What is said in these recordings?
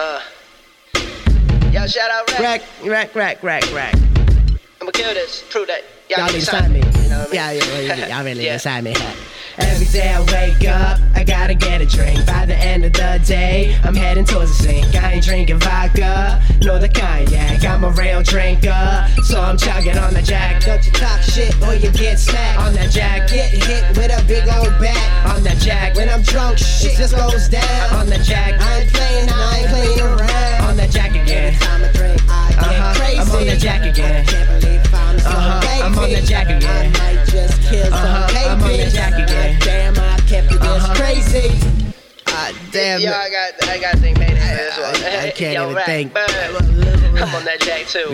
Uh. Yo, shout out Rack. Rack, rack, rack, rack, rack. I'ma kill this. Prove that. Y'all, need to sign me. You know what I Yeah, mean? yeah, yeah, y'all really Yeah. sign me. Every day I wake up, I gotta get a drink. By the end of the day, I'm heading towards the sink. I ain't drinking vodka, nor the cognac. I'm a real drinker, so I'm chugging on the jack. Don't you talk shit or you get smacked on that jack. Get hit with a big old bat on that jack. When I'm drunk, shit just goes down on the jack. I ain't playing, again. I can't believe I'm so Uh-huh, I'm on the baby. jack again. I might just kill some Uh-huh, I'm on the babies. jack again. Damn, I kept it this Uh-huh. crazy. Ah, damn. Yo, I got, I got to think Mayday for this one. I- I can't Yo, even Rack, think. Bird. I'm on that jack too.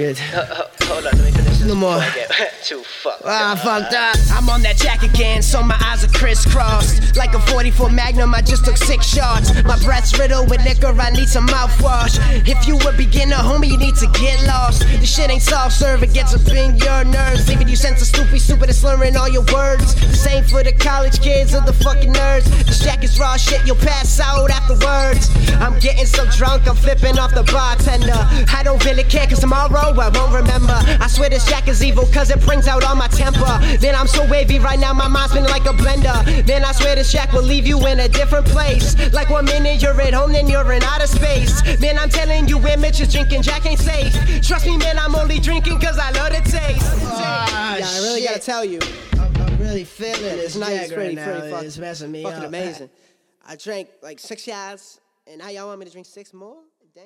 Hold on, let me finish this. No more. Too fucked. Ah, fucked up. I'm on that jack again, so my eyes are crisscrossed. Like a 44 Magnum, I just took six shots. My breath's riddled with liquor, I need some mouthwash. If you a beginner, homie, you need to get lost. This shit ain't soft serve, it gets up in your nerves. Leaving you sense of stupid, stupid, and slurring all your words. This ain't for the college kids or the fucking nerds. This jack is raw shit, you'll pass out afterwards. I'm getting so drunk, I'm flipping off the bartender. I don't really care, cause tomorrow I won't remember. I swear this jack is evil, cause it brings out all my temper. Man, I'm so wavy right now, my mind's spinning like a blender. Man, I swear this jack will leave you in a different place. Like one minute you're at home, then you're in outer space. Man, I'm telling you, bitches drinking jack ain't safe. Trust me, man, I'm only drinking cause I love the taste. Ah, Yeah, I really gotta tell you. I'm, I'm really feeling this It's nice, jack it's pretty, right now. pretty fuck- It's messing me fucking up. amazing. I drank like six shots, and now y'all want me to drink six more? Damn.